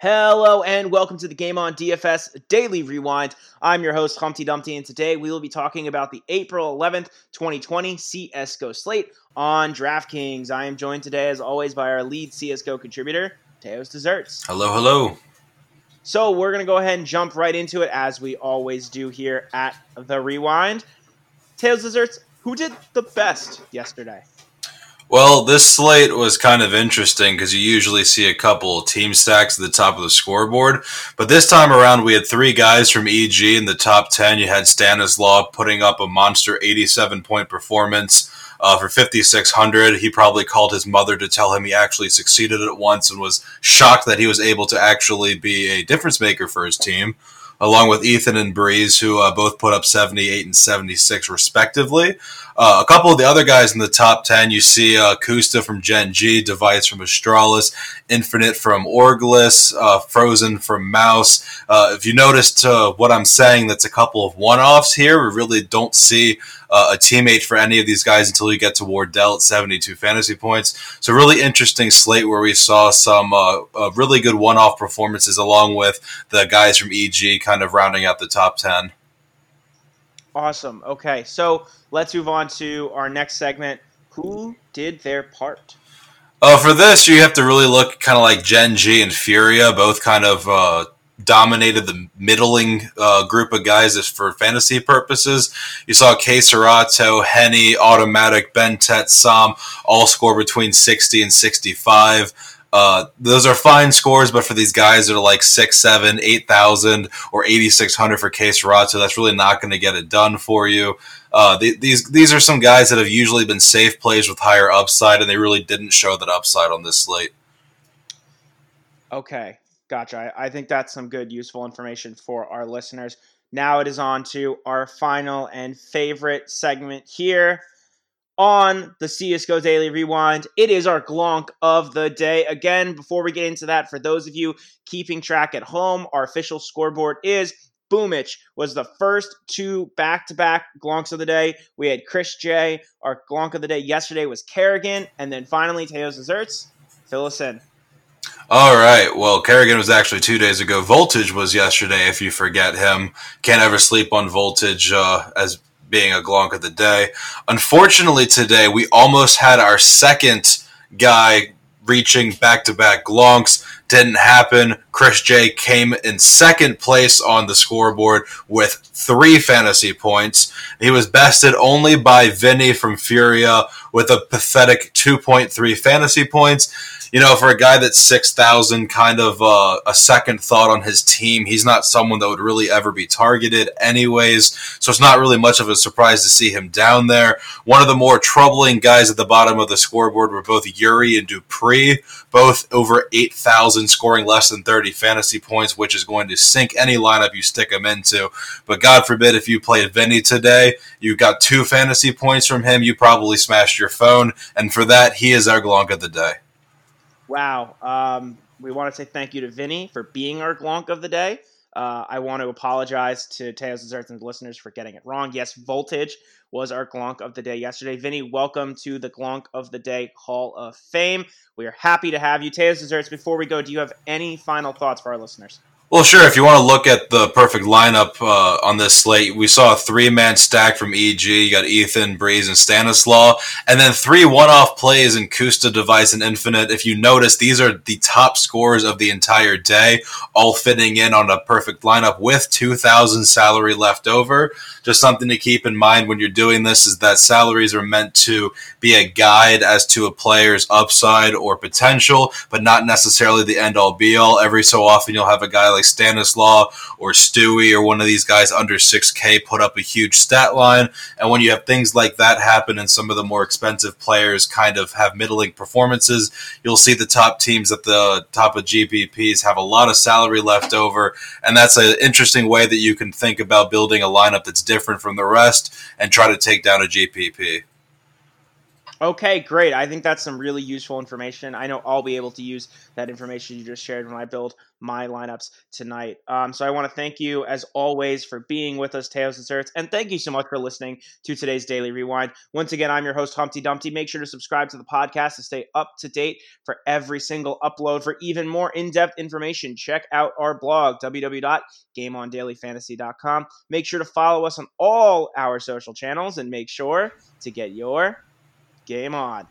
Hello and welcome to the Game On DFS Daily Rewind. I'm your host, Humpty Dumpty, and today we will be talking about the April 11th, 2020 CSGO slate on DraftKings. I am joined today, as always, by our lead CSGO contributor, Teos Desserts. Hello, hello. So we're going to go ahead and jump right into it, as we always do here at the Rewind. Teos Desserts, who did the best yesterday? Well, this slate was kind of interesting because you usually see a couple team stacks at the top of the scoreboard. But this time around, we had three guys from EG in the top 10. You had Stanislaw putting up a monster 87 point performance. Uh, for 5600 he probably called his mother to tell him he actually succeeded at once and was shocked that he was able to actually be a difference maker for his team along with Ethan and Brehze, who uh, both put up 78 and 76 respectively. Uh, a couple of the other guys in the top 10, you see uh, koosta from Gen G, Device from Astralis, Infinite from Orgless, uh, Frozen from Mouse. Uh, if you noticed uh, what I'm saying, that's a couple of one offs here. We really don't see uh, a teammate for any of these guys until you get to Wardell at 72 fantasy points. So, really interesting slate where we saw some really good one off performances along with the guys from EG kind of rounding out the top 10. Awesome. Okay, so let's move on to our next segment. Who did their part? Uh, for this, you have to really look kind of like Gen G and Furia, both kind of uh, dominated the middling uh, group of guys for fantasy purposes. You saw K Serato, HEN1, autimatic, BnTeT, Sam all score between 60 and 65. Uh, those are fine scores, but for these guys that are like six, seven, eight thousand, or eighty six hundred for KSCERATO, that's really not going to get it done for you. Uh, the, these these are some guys that have usually been safe plays with higher upside, and they really didn't show that upside on this slate. Okay, gotcha. I, I think that's some good, useful information for our listeners. Now it is on to our final and favorite segment here on the CSGO Daily Rewind. It is our glonk of the day. Again, before we get into that, for those of you keeping track at home, our official scoreboard is Boomich was the first two back-to-back glonks of the day. We had Chris J. Our glonk of the day yesterday was Kerrigan, and then finally Teos Desserts. Fill us in. All right. Well, Kerrigan was actually two days ago. Voltage was yesterday. If you forget him, can't ever sleep on Voltage uh, as being a glonk of the day. Unfortunately, today we almost had our second guy reaching back to back glonks. Didn't happen. Chris J came in second place on the scoreboard with three fantasy points. He was bested only by Vinny from Furia with a pathetic 2.3 fantasy points you know, for a guy that's six thousand, kind of uh, a second thought on his team. He's not someone that would really ever be targeted, anyways. So it's not really much of a surprise to see him down there. One of the more troubling guys at the bottom of the scoreboard were both yuurih and dupreeh, both over eight thousand, scoring less than thirty fantasy points, which is going to sink any lineup you stick him into. But God forbid if you played Vinny today, you got two fantasy points from him, you probably smashed your phone, and for that, he is our glonk of the day. Wow. Um, we want to say thank you to Vinny for being our glonk of the day. Uh, I want to apologize to Teos Desserts and listeners for getting it wrong. Yes, Voltage was our glonk of the day yesterday. Vinny, welcome to the glonk of the day Hall of Fame. We are happy to have you. Teos Desserts, before we go, do you have any final thoughts for our listeners? Well, sure. If you want to look at the perfect lineup uh, on this slate, we saw a three man stack from EG. You got Ethan, Brehze, and Stanislaw, and then three one off plays in koosta, Device, and Infinite. If you notice, these are the top scores of the entire day, all fitting in on a perfect lineup with 2,000 salary left over. Just something to keep in mind when you're doing this is that salaries are meant to be a guide as to a player's upside or potential, but not necessarily the end all be all. Every so often, you'll have a guy like like Stanislaw or Stewie or one of these guys under 6K put up a huge stat line. And when you have things like that happen and some of the more expensive players kind of have middling performances, you'll see the top teams at the top of GPPs have a lot of salary left over. And that's an interesting way that you can think about building a lineup that's different from the rest and try to take down a GPP. Okay, great. I think that's some really useful information. I know I'll be able to use that information you just shared when I build my lineups tonight. Um, so I want to thank you, as always, for being with us, Teos Desserts, and thank you so much for listening to today's Daily Rewind. Once again, I'm your host, Humpty Dumpty. Make sure to subscribe to the podcast to stay up to date for every single upload. For even more in depth information, check out our blog, www.gameondailyfantasy.com. Make sure to follow us on all our social channels and make sure to get your Game on.